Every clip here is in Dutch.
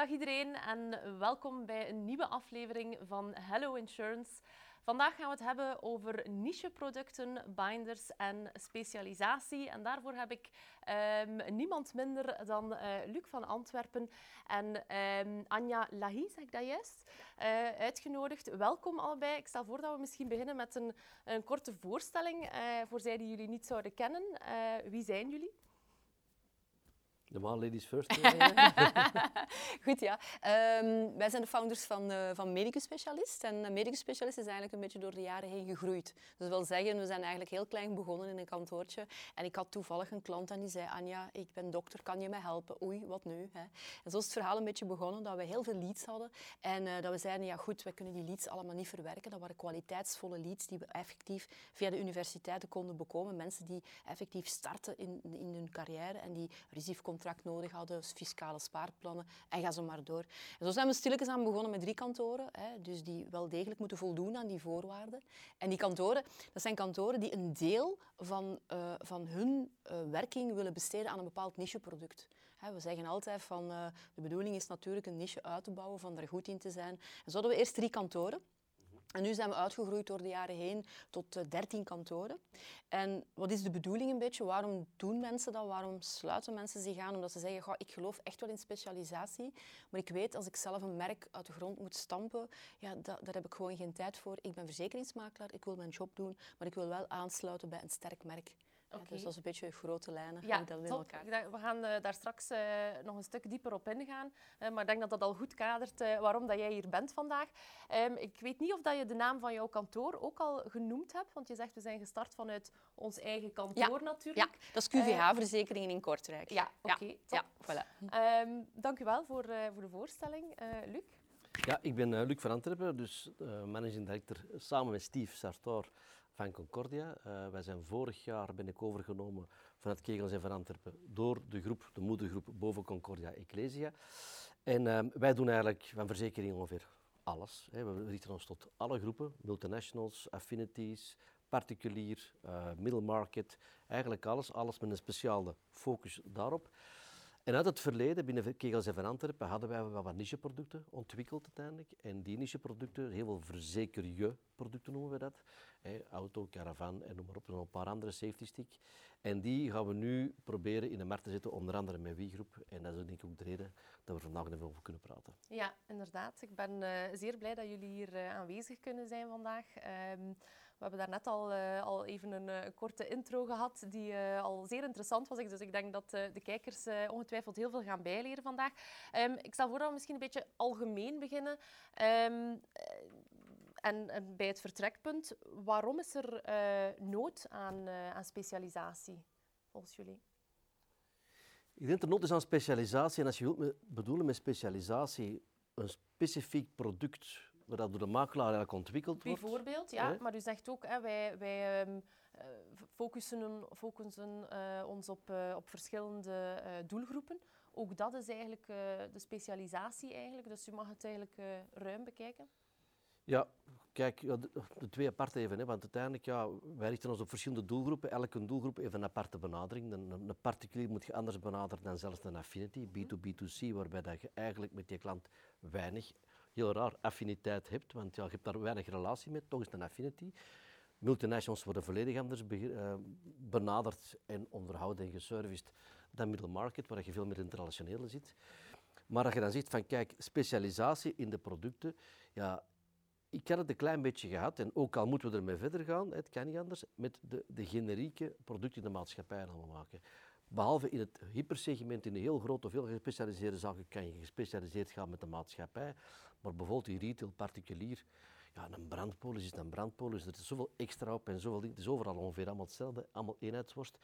Dag iedereen en welkom bij een nieuwe aflevering van Hello Insurance. Vandaag gaan we het hebben over nicheproducten, binders en specialisatie. En daarvoor heb ik um, niemand minder dan uh, Luc van Antwerpen en um, Anja Lahi, zeg ik dat juist, uh, uitgenodigd. Welkom allebei. Ik stel voor dat we misschien beginnen met een, een korte voorstelling uh, voor zij die jullie niet zouden kennen. wie zijn jullie? Normaal ladies first. Goed, ja. Um, wij zijn de founders van, uh, van Medicus Specialist. En Medicus Specialist is eigenlijk een beetje door de jaren heen gegroeid. Dus dat wil zeggen, we zijn eigenlijk heel klein begonnen in een kantoortje. En ik had toevallig een klant en die zei, Anja, ik ben dokter, kan je mij helpen? Oei, wat nu? Hè? En zo is het verhaal een beetje begonnen, dat we heel veel leads hadden. En uh, dat we zeiden, ja goed, wij kunnen die leads allemaal niet verwerken. Dat waren kwaliteitsvolle leads die we effectief via de universiteiten konden bekomen. Mensen die effectief starten in, in hun carrière en die risicocontract nodig hadden, fiscale spaarplannen en ga zo maar door. En zo zijn we stilletjes aan begonnen met drie kantoren, hè, dus die wel degelijk moeten voldoen aan die voorwaarden. En die kantoren, dat zijn kantoren die een deel van, uh, van hun uh, werking willen besteden aan een bepaald nicheproduct. We zeggen altijd van uh, de bedoeling is natuurlijk een niche uit te bouwen, van er goed in te zijn. En zo hadden we eerst drie kantoren. En nu zijn we uitgegroeid door de jaren heen tot uh, 13 kantoren. En wat is de bedoeling een beetje? Waarom doen mensen dat? Waarom sluiten mensen zich aan? Omdat ze zeggen, Goh, ik geloof echt wel in specialisatie, maar ik weet als ik zelf een merk uit de grond moet stampen, ja, da daar heb ik gewoon geen tijd voor. Ik ben verzekeringsmakelaar, ik wil mijn job doen, maar ik wil wel aansluiten bij een sterk merk. Okay. dus dat is een beetje grote lijnen. Ja, dat in elkaar. we gaan uh, daar straks uh, nog een stuk dieper op ingaan. Uh, maar ik denk dat dat al goed kadert waarom dat jij hier bent vandaag. Um, ik weet niet of dat je de naam van jouw kantoor ook al genoemd hebt. Want je zegt, we zijn gestart vanuit ons eigen kantoor ja. natuurlijk. Ja, dat is QVH-verzekeringen in Kortrijk. Ja, oké. Okay, ja. ja, voilà. Um, dank u wel voor, voor de voorstelling. Luc? Ja, ik ben Luc van Antwerpen, dus managing director samen met Steve Sartor van Concordia. Uh, wij zijn vorig jaar ben ik overgenomen vanuit Kegels en van Antwerpen door de groep, de moedergroep boven Concordia Ecclesia. En uh, wij doen eigenlijk van verzekering ongeveer alles. Hè. We richten ons tot alle groepen, multinationals, affinities, particulier, uh, middle market, eigenlijk alles. Alles met een speciale focus daarop. En uit het verleden, binnen Kegels en Van Antwerpen, hadden wij wel wat nicheproducten ontwikkeld uiteindelijk. En die nicheproducten, heel veel verzeker producten noemen we dat. auto, caravan en noem maar op, en een paar andere safety stick. En die gaan we nu proberen in de markt te zetten, onder andere met Wie-groep. En dat is denk ik ook de reden dat we vandaag even over kunnen praten. Ja, inderdaad. Ik ben uh, zeer blij dat jullie hier uh, aanwezig kunnen zijn vandaag. Um, we hebben daarnet al, uh, al even een, een, korte intro gehad die al zeer interessant was. Dus ik denk dat de kijkers ongetwijfeld heel veel gaan bijleren vandaag. Um, ik stel voor dat we misschien een beetje algemeen beginnen. Um, en, bij het vertrekpunt, waarom is er nood aan, aan specialisatie, volgens jullie? Ik denk dat er nood is aan specialisatie. En als je wilt bedoelen met specialisatie een specifiek product waar dat door de makelaar eigenlijk ontwikkeld wordt. Bijvoorbeeld, ja. Maar u zegt ook, hè, wij, wij um, uh, focussen, focussen ons op, op verschillende doelgroepen. Ook dat is eigenlijk de specialisatie eigenlijk. Dus u mag het eigenlijk ruim bekijken. Ja, kijk, de, de twee apart even. Hè, want uiteindelijk, ja, wij richten ons op verschillende doelgroepen. Elke doelgroep heeft een aparte benadering. Een, een, particulier moet je anders benaderen dan zelfs een affinity, B2B2C, waarbij dat je eigenlijk met je klant weinig, heel raar, affiniteit hebt. Want ja, je hebt daar weinig relatie mee, toch is het een affinity. Multinationals worden volledig anders uh, benaderd en onderhouden en geserviced dan middle market, waar je veel meer internationale zit. Maar als je dan ziet van, kijk, specialisatie in de producten, ja, ik had het een klein beetje gehad, en ook al moeten we ermee verder gaan, het kan niet anders, met de, de generieke producten in de maatschappij allemaal maken. Behalve in het hypersegment, in de heel grote of heel gespecialiseerde zaken, kan je gespecialiseerd gaan met de maatschappij. Maar bijvoorbeeld in retail, particulier, ja, een brandpolis is een brandpolis. Er is zoveel extra op en zoveel Het is overal ongeveer allemaal hetzelfde, allemaal eenheidsworst.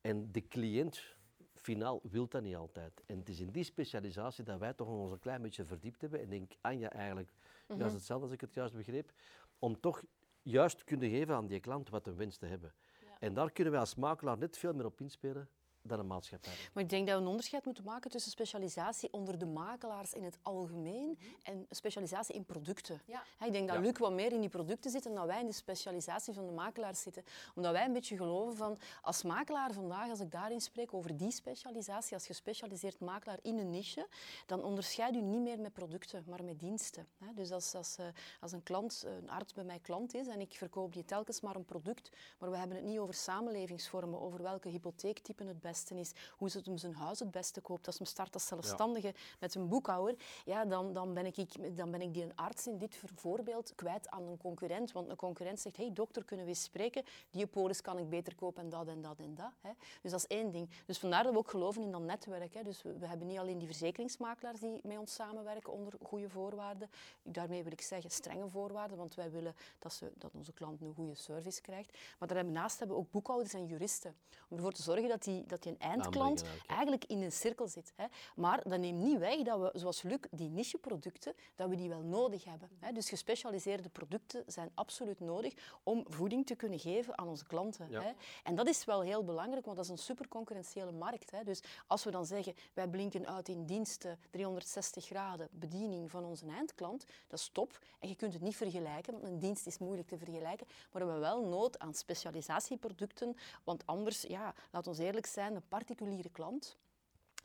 En de cliënt finaal wil dat niet altijd. En het is in die specialisatie dat wij toch ons een klein beetje verdiept hebben. En denk Anja eigenlijk juist hetzelfde als ik het juist begreep. Om toch juist te kunnen geven aan die klant wat een wens te hebben. Ja. En daar kunnen wij als makelaar net veel meer op inspelen dan een maatschappij. Maar ik denk dat we een onderscheid moeten maken tussen specialisatie onder de makelaars in het algemeen en specialisatie in producten. Ja. ik denk dat Ja. Luc wat meer in die producten zit en dat wij in de specialisatie van de makelaars zitten. Omdat wij een beetje geloven van, als makelaar vandaag, als ik daarin spreek over die specialisatie, als gespecialiseerd makelaar in een niche, dan onderscheid u niet meer met producten, maar met diensten. hè. Dus als, als, eh, als een klant, een arts bij mij klant is en ik verkoop die telkens maar een product, maar we hebben het niet over samenlevingsvormen, over welke hypotheektype het beste is, hoe ze het hem zijn huis het beste koopt, als hem start als zelfstandige met een boekhouder, ja, dan, dan, ben ik, dan ben ik die een arts in dit voorbeeld kwijt aan een concurrent. Want een concurrent zegt, hey dokter, kunnen we eens spreken? Die polis kan ik beter kopen en dat en dat en dat. Hè. Dus dat is één ding. Dus vandaar dat we ook geloven in dat netwerk. Hè. Dus we, we hebben niet alleen die verzekeringsmakelaars die met ons samenwerken onder goede voorwaarden. Daarmee wil ik zeggen strenge voorwaarden, want wij willen dat, ze, dat onze klant een goede service krijgt. Maar daarnaast hebben we ook boekhouders en juristen. Om ervoor te zorgen dat die, dat een eindklant ja. eigenlijk in een cirkel zit. Hè. Maar dat neemt niet weg dat we, zoals Luc, die nicheproducten, dat we die wel nodig hebben. Hè. Dus gespecialiseerde producten zijn absoluut nodig om voeding te kunnen geven aan onze klanten. Ja. Hè. En dat is wel heel belangrijk, want dat is een superconcurrentiële markt. Hè. Dus als we dan zeggen, wij blinken uit in diensten 360 graden bediening van onze eindklant, dat is top. En je kunt het niet vergelijken, want een dienst is moeilijk te vergelijken. Maar we hebben wel nood aan specialisatieproducten, want anders, ja, laat ons eerlijk zijn, een particuliere klant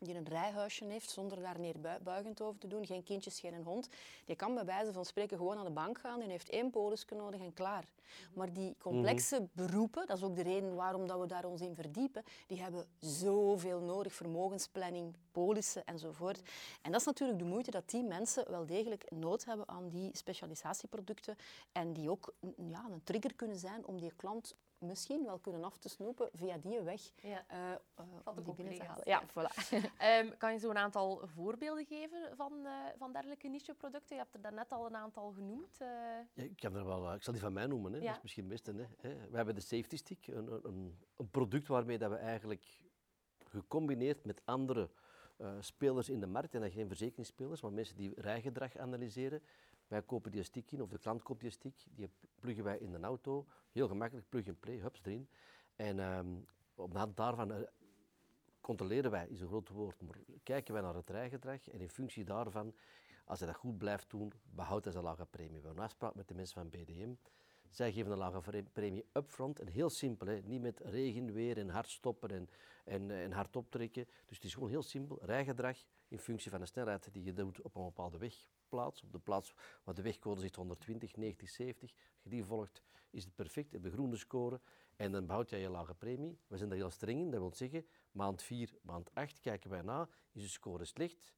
die een rijhuisje heeft zonder daar neerbuigend over te doen, geen kindjes, geen hond, die kan bij wijze van spreken gewoon aan de bank gaan en heeft één polisje nodig en klaar. Maar die complexe beroepen, dat is ook de reden waarom dat we daar ons in verdiepen, die hebben zoveel nodig, vermogensplanning, polissen enzovoort. En dat is natuurlijk de moeite dat die mensen wel degelijk nood hebben aan die specialisatieproducten en die ook ja, een trigger kunnen zijn om die klant misschien wel kunnen af te snoepen via die weg Ja. eh, eh, de om die binnen te halen. Ja, voilà. Ehm, kan je zo een aantal voorbeelden geven van, eh, van dergelijke nicheproducten? Je hebt er daarnet al een aantal genoemd. eh. Ja, ik, kan er wel, ik zal die van mij noemen, hè. Ja. dat is misschien het beste. Hè. We hebben de Safety Stick, een, een- een, product waarmee dat we eigenlijk gecombineerd met andere eh, spelers in de markt, en dat geen verzekeringsspelers, maar mensen die rijgedrag analyseren. Wij kopen die stick in, of de klant koopt die stick, die pluggen wij in de auto. Heel gemakkelijk, plug and play, hups erin. En ehm, op hand daarvan eh, controleren wij, is een groot woord, maar kijken wij naar het rijgedrag en in functie daarvan, als hij dat goed blijft doen, behoudt hij zijn lage premie. We hebben een met de mensen van BDM. Zij geven een lage premie upfront en heel simpel, niet met regen, weer en hard stoppen en, en, en hard optrekken. Dus het is gewoon heel simpel, rijgedrag in functie van de snelheid die je doet op een bepaalde wegplaats. Op de plaats waar de wegcode zit 120, 90, 70. Als je die volgt, is het perfect, heb je groene score en dan behoud jij je lage premie. We zijn daar heel streng in, dat wil zeggen, maand 4, maand 8 kijken wij na, is de score slecht,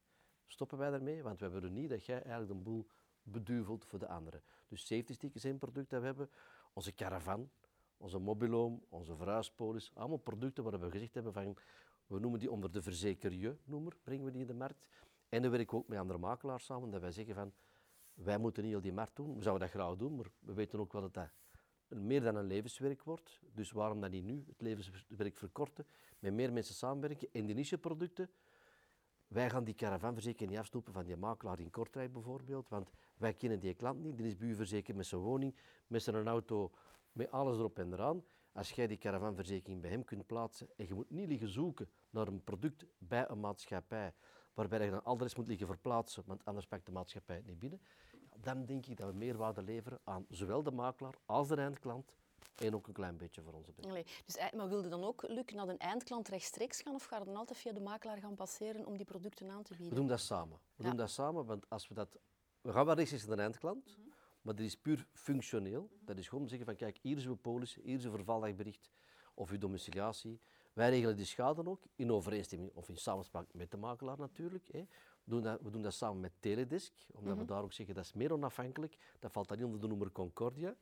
stoppen wij daarmee, want we willen niet dat jij eigenlijk de boel beduvelt voor de anderen. Dus safety stick is één product dat we hebben. Onze caravan, onze mobiloom, onze verhuispolis, allemaal producten waar we gezegd hebben van, we noemen die onder de verzeker je noemer, brengen we die in de markt. En dan werken we ook met andere makelaars samen, dat wij zeggen van, wij moeten niet al die markt doen, we zouden dat graag doen, maar we weten ook wel dat dat meer dan een levenswerk wordt. Dus waarom dan niet nu het levenswerk verkorten, met meer mensen samenwerken en die nicheproducten, wij gaan die caravanverzekering niet afsnoepen van die makelaar in Kortrijk bijvoorbeeld, want wij kennen die klant niet. Die is bij u verzekerd met zijn woning, met zijn auto, met alles erop en eraan. Als jij die caravanverzekering bij hem kunt plaatsen en je moet niet liggen zoeken naar een product bij een maatschappij, waarbij je dan adres moet liggen verplaatsen, want anders pakt de maatschappij het niet binnen, ja, dan denk ik dat we meerwaarde leveren aan zowel de makelaar als de eindklant en ook een klein beetje voor onze bedrijf. Allee, dus, ei- maar wilde dan ook, Luc, naar de eindklant rechtstreeks gaan of gaat het dan altijd via de makelaar gaan passeren om die producten aan te We bieden? doen dat samen. We Ja. doen dat samen, want als we dat... We gaan wel rechtstreeks naar de eindklant, maar dat is puur functioneel. Dat is gewoon zeggen van, kijk, hier is uw polis, hier is uw vervaldagbericht of uw domiciliatie. Wij regelen die schade ook, in overeenstemming of in samenspraak met de makelaar natuurlijk. Hè. We, doen dat, we doen dat samen met Teledesk, omdat we daar ook zeggen, dat is meer onafhankelijk. Dat valt dan niet onder de noemer Concordia.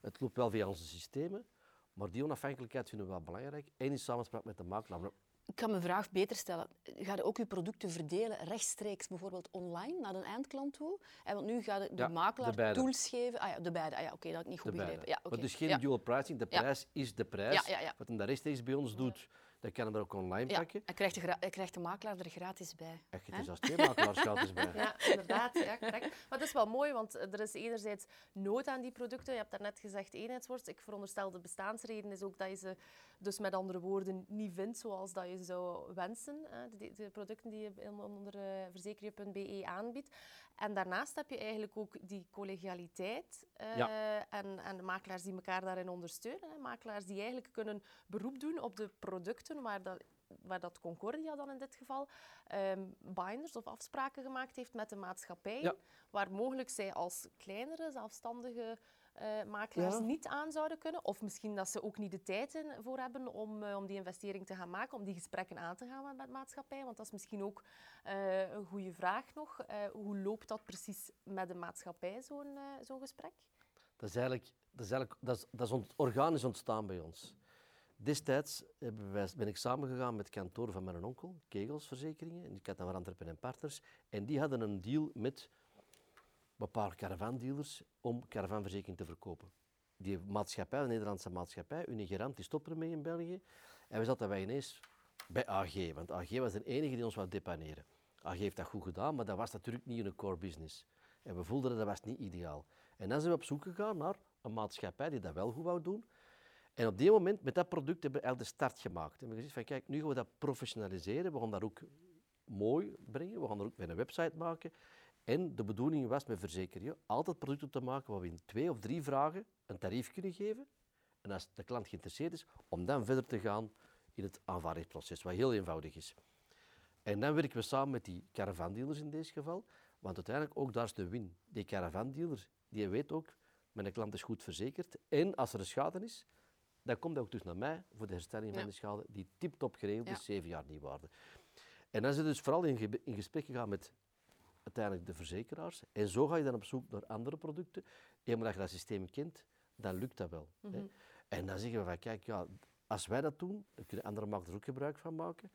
Het loopt wel via onze systemen, maar die onafhankelijkheid vinden we wel belangrijk. En in samenspraak met de makelaar. Ik kan mijn vraag beter stellen. Ga je ook je producten verdelen rechtstreeks bijvoorbeeld online naar een eindklant toe? En want nu gaat de, de Ja, makelaar de tools geven. Ah ja, de beide. Ah ja, oké, dat ik niet goed begrepen. Ja, Maar oké. dus geen ja. dual pricing, de prijs is de prijs. Wat hem daar rechtstreeks bij ons doet, dat kan hij er ook online pakken. hij krijgt, de gra- hij krijgt de makelaar er gratis bij. Echt, het is als twee makelaars gratis bij. Ja, inderdaad. Ja, correct. Maar het is wel mooi, want er is enerzijds nood aan die producten. Je hebt daarnet gezegd eenheidsworst. Ik veronderstel de bestaansreden is ook dat je ze dus met andere woorden niet vindt zoals dat je zou wensen, de, de, producten die je onder uh, verzekerje.be aanbiedt. En daarnaast heb je eigenlijk ook die collegialiteit uh, en, en de makelaars die elkaar daarin ondersteunen. Hè. Makelaars die eigenlijk kunnen beroep doen op de producten waar dat waar dat Concordia dan in dit geval um, binders of afspraken gemaakt heeft met de maatschappij, waar mogelijk zij als kleinere, zelfstandige uh, makelaars niet aan zouden kunnen. Of misschien dat ze ook niet de tijd voor hebben om, uh, om die investering te gaan maken, om die gesprekken aan te gaan met, met maatschappij. Want dat is misschien ook uh, een goede vraag nog. hoe loopt dat precies met de maatschappij, zo'n zo'n gesprek? Dat is eigenlijk, dat is eigenlijk dat is, dat is ont, organisch ontstaan bij ons. Destijds wij, ben ik samengegaan met het kantoor van mijn onkel, Kegelsverzekeringen. En ik had dan Antwerpen en Partners. En die hadden een deal met paar caravandealers om caravanverzekering te verkopen. Die maatschappij, de Nederlandse maatschappij, Unigarant, die stopte ermee in België. En we zaten wij ineens bij AG, want AG was de enige die ons wou depaneren. AG heeft dat goed gedaan, maar dat was natuurlijk niet een core business. En we voelden dat dat was niet ideaal. En dan zijn we op zoek gegaan naar een maatschappij die dat wel goed wou doen. En op die moment, met dat product, hebben we eigenlijk de start gemaakt. En we hebben gezegd van, kijk, nu gaan we dat professionaliseren. We gaan dat ook mooi brengen. We gaan er ook weer een website maken. En de bedoeling was met verzekeren altijd producten te maken waar we in twee of drie vragen een tarief kunnen geven. En als de klant geïnteresseerd is, om dan verder te gaan in het aanvaardingsproces, wat heel eenvoudig is. En dan werken we samen met die caravandealers in deze geval, want uiteindelijk ook daar is de win. Die caravandealer, die weet ook, mijn klant is goed verzekerd. En als er een schade is, dan komt hij ook terug naar mij voor de herstelling van de schade, die tip-top geregeld is, zeven jaar niet waarde. En dan is het dus vooral in, in gesprek gegaan met uiteindelijk de verzekeraars. En zo ga je dan op zoek naar andere producten. Eenmaal dat je dat systeem kent, dan lukt dat wel. hè. Mhm. En dan zeggen we van, kijk, ja, als wij dat doen, dan kunnen andere makers ook gebruik van maken.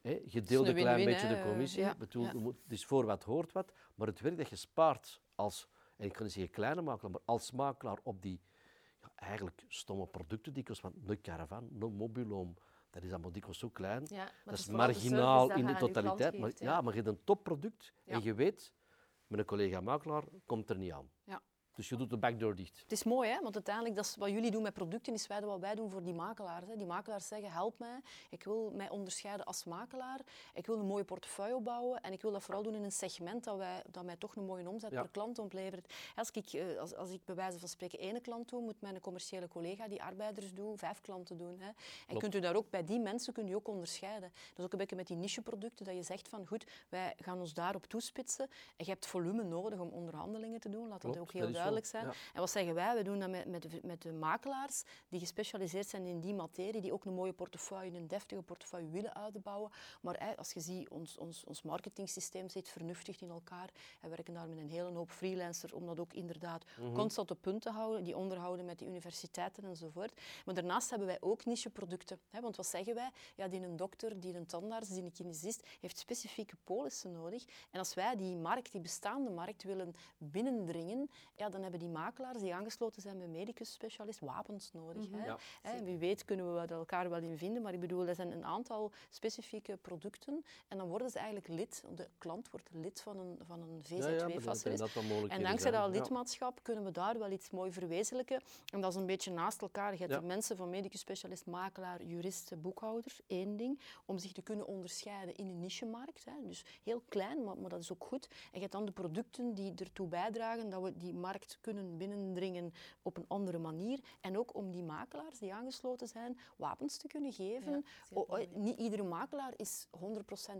Hè. Je deelt een klein beetje de commissie. Ja. Bedoel, ja. Moet, dus voor wat hoort wat. Maar het werk dat je spaart als, en ik kan niet zeggen kleine makelaar, maar als makelaar op die ja, eigenlijk stomme producten, die kost, want een caravan, een mobiloom, dat is allemaal dikwijls zo klein. Ja, dat is marginaal in de totaliteit. Maar, ja. maar je hebt een topproduct en je weet, met een collega makelaar komt er niet aan. Dus je doet de backdoor dicht. Het is mooi, hè? want uiteindelijk dat is wat jullie doen met producten, is wat wij doen voor die makelaars. Hè. Die makelaars zeggen, help mij, ik wil mij onderscheiden als makelaar, ik wil een mooie portefeuille opbouwen en ik wil dat vooral doen in een segment dat, wij, dat mij toch een mooie omzet per klant oplevert. Als ik, eh, als, als ik bij wijze van spreken één klant doe, moet mijn commerciële collega die arbeiders doen, vijf klanten doen. Hè. En kunt u daar ook, bij die mensen kun je ook onderscheiden. Dat is ook een beetje met die nicheproducten, dat je zegt van, goed, wij gaan ons daarop toespitsen en je hebt volume nodig om onderhandelingen te doen, laat dat ook heel duidelijk zijn. En wat zeggen wij? We doen dat met, met, de, met de makelaars die gespecialiseerd zijn in die materie, die ook een mooie portefeuille, een deftige portefeuille willen uitbouwen. Maar als je ziet, ons, ons, ons marketingsysteem zit vernuftig in elkaar. En we werken daar met een hele hoop freelancers om dat ook inderdaad mhm. constant op punt te houden, die onderhouden met de universiteiten enzovoort. Maar daarnaast hebben wij ook nicheproducten. Hè? Want wat zeggen wij? Ja, die een dokter, die een tandarts, die een kinesist, heeft specifieke polissen nodig. En als wij die markt, die bestaande markt, willen binnendringen, ja, dan hebben die makelaars die aangesloten zijn bij medicus specialist wapens nodig. Mm -hmm. hè? wie weet kunnen we elkaar wel in vinden, maar ik bedoel, er zijn een aantal specifieke producten en dan worden ze eigenlijk lid, de klant wordt lid van een, van een VZW-facilist. en dankzij dat lidmaatschap kunnen we daar wel iets mooi verwezenlijken. En dat is een beetje naast elkaar. Je hebt de mensen van medicus specialist, makelaar, jurist, boekhouder, één ding, om zich te kunnen onderscheiden in een nichemarkt. Hè. Dus heel klein, maar, maar dat is ook goed. En je hebt dan de producten die ertoe bijdragen dat we die markt kunnen binnendringen op een andere manier. En ook om die makelaars die aangesloten zijn, wapens te kunnen geven. niet iedere makelaar is 100%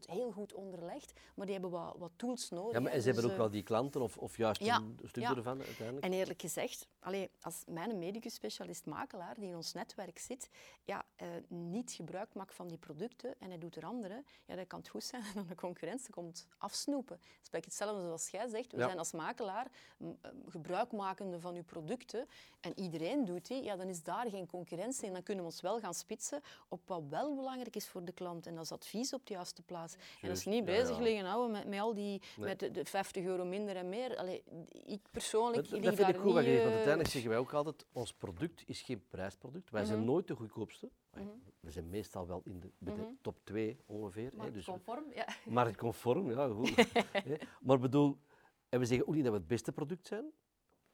heel goed onderlegd, maar die hebben wat, wat tools nodig. Ja, maar en ze hebben dus, ook wel die klanten of, of juist een stuk ervan uiteindelijk? En eerlijk gezegd, allee, als mijn medicus specialist makelaar die in ons netwerk zit, ja, uh, niet gebruik maakt van die producten en hij doet er andere, ja, dan kan het goed zijn dat de concurrentie komt afsnoepen. Het is hetzelfde zoals jij zegt. We zijn als makelaar gebruikmakende van uw producten en iedereen doet die, ja, dan is daar geen concurrentie en dan kunnen we ons wel gaan spitsen op wat wel belangrijk is voor de klant en dat is advies op de juiste plaats. En als je niet bezig liggen houden met, met al die, met de, de, 50 euro minder en meer. Allee, ik persoonlijk... Dat, dat vind ik goed, niet, want uiteindelijk zeggen wij ook altijd, ons product is geen prijsproduct. Wij zijn mhm. nooit de goedkoopste. Mhm. We zijn meestal wel in de, de mhm. top 2 ongeveer. Marktconform, dus, ja. Marktconform, ja, goed. maar bedoel, en we zeggen ook niet dat we het beste product zijn,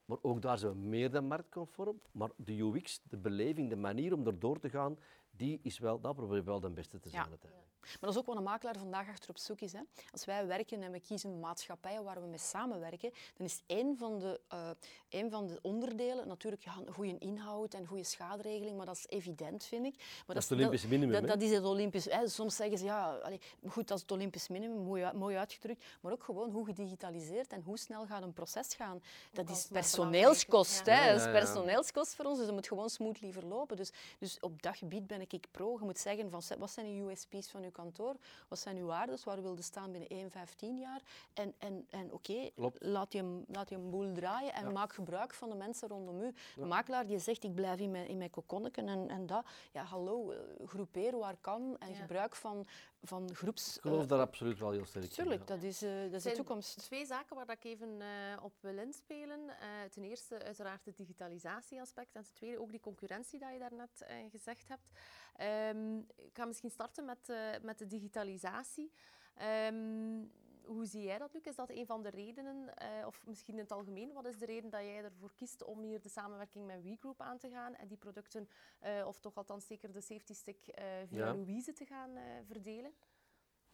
maar ook daar zijn we meer dan marktconform. Maar de UX, de beleving, de manier om erdoor te gaan, die is wel, dat proberen we wel de beste te zijn. Uiteindelijk. Maar dat is ook wat een makelaar vandaag achter op zoek is. Hè. Als wij werken en we kiezen maatschappijen waar we mee samenwerken, dan is één van de, eh, één van de onderdelen natuurlijk ja, een goede inhoud en goede schaderegeling, maar dat is evident, vind ik. Maar Dat is het Olympisch minimum, Dat, dat is het Olympisch. Hè. Soms zeggen ze, ja, allee, goed, dat is het Olympisch minimum, mooi, mooi uitgedrukt, maar ook gewoon hoe gedigitaliseerd en hoe snel gaat een proces gaan. Dat is personeelskost. Hè. ja. Dat is personeelskost voor ons, dus dat moet gewoon smoothly verlopen. Dus, dus op dat gebied ben ik pro. Je moet zeggen, van, wat zijn uw USP's van uw kantoor? Wat zijn uw waarden? Waar wil je staan binnen 1, 15 jaar? En, en, en oké, laat, je, hem- laat je een boel draaien en Ja. maak gebruik van de mensen rondom u. Een makelaar die zegt, ik blijf in mijn, in mijn kokonneken en, en dat. Ja, hallo, eh, groepeer waar kan en Ja. gebruik van, van groeps... Ik geloof eh, daar absoluut wel heel sterk in. Tuurlijk, ja. dat is, eh, dat is de toekomst. Twee zaken waar dat ik even eh, op wil inspelen. Eh, ten eerste uiteraard het digitalisatieaspect en ten tweede ook die concurrentie die je daarnet eh gezegd hebt. Ehm, ik ga misschien starten met, eh, met de digitalisatie. Ehm, hoe zie jij dat, Luc? Is dat een van de redenen, eh, of misschien in het algemeen, wat is de reden dat jij ervoor kiest om hier de samenwerking met WeGroup aan te gaan en die producten, eh, of toch althans zeker de safety stick, eh, via Ja. Louise te gaan verdelen?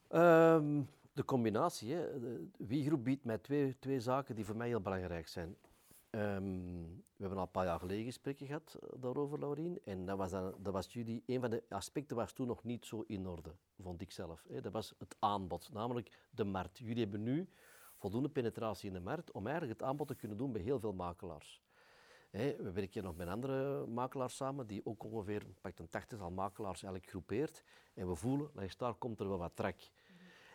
Ehm, de combinatie. Hè. Wie-groep biedt mij twee, twee zaken die voor mij heel belangrijk zijn. Ehm, we hebben al een paar jaar geleden gesprekken gehad eh, daarover, Laurien. En dat was, dan, dat was jullie, een van de aspecten was toen nog niet zo in orde, vond ik zelf. Hè. Dat was het aanbod, namelijk de markt. Jullie hebben nu voldoende penetratie in de markt om eigenlijk het aanbod te kunnen doen bij heel veel makelaars. Hè, we werken nog met andere makelaars samen, die ook ongeveer pak een 80 makelaars eigenlijk groepeert. En we voelen, daar komt er wel wat trek.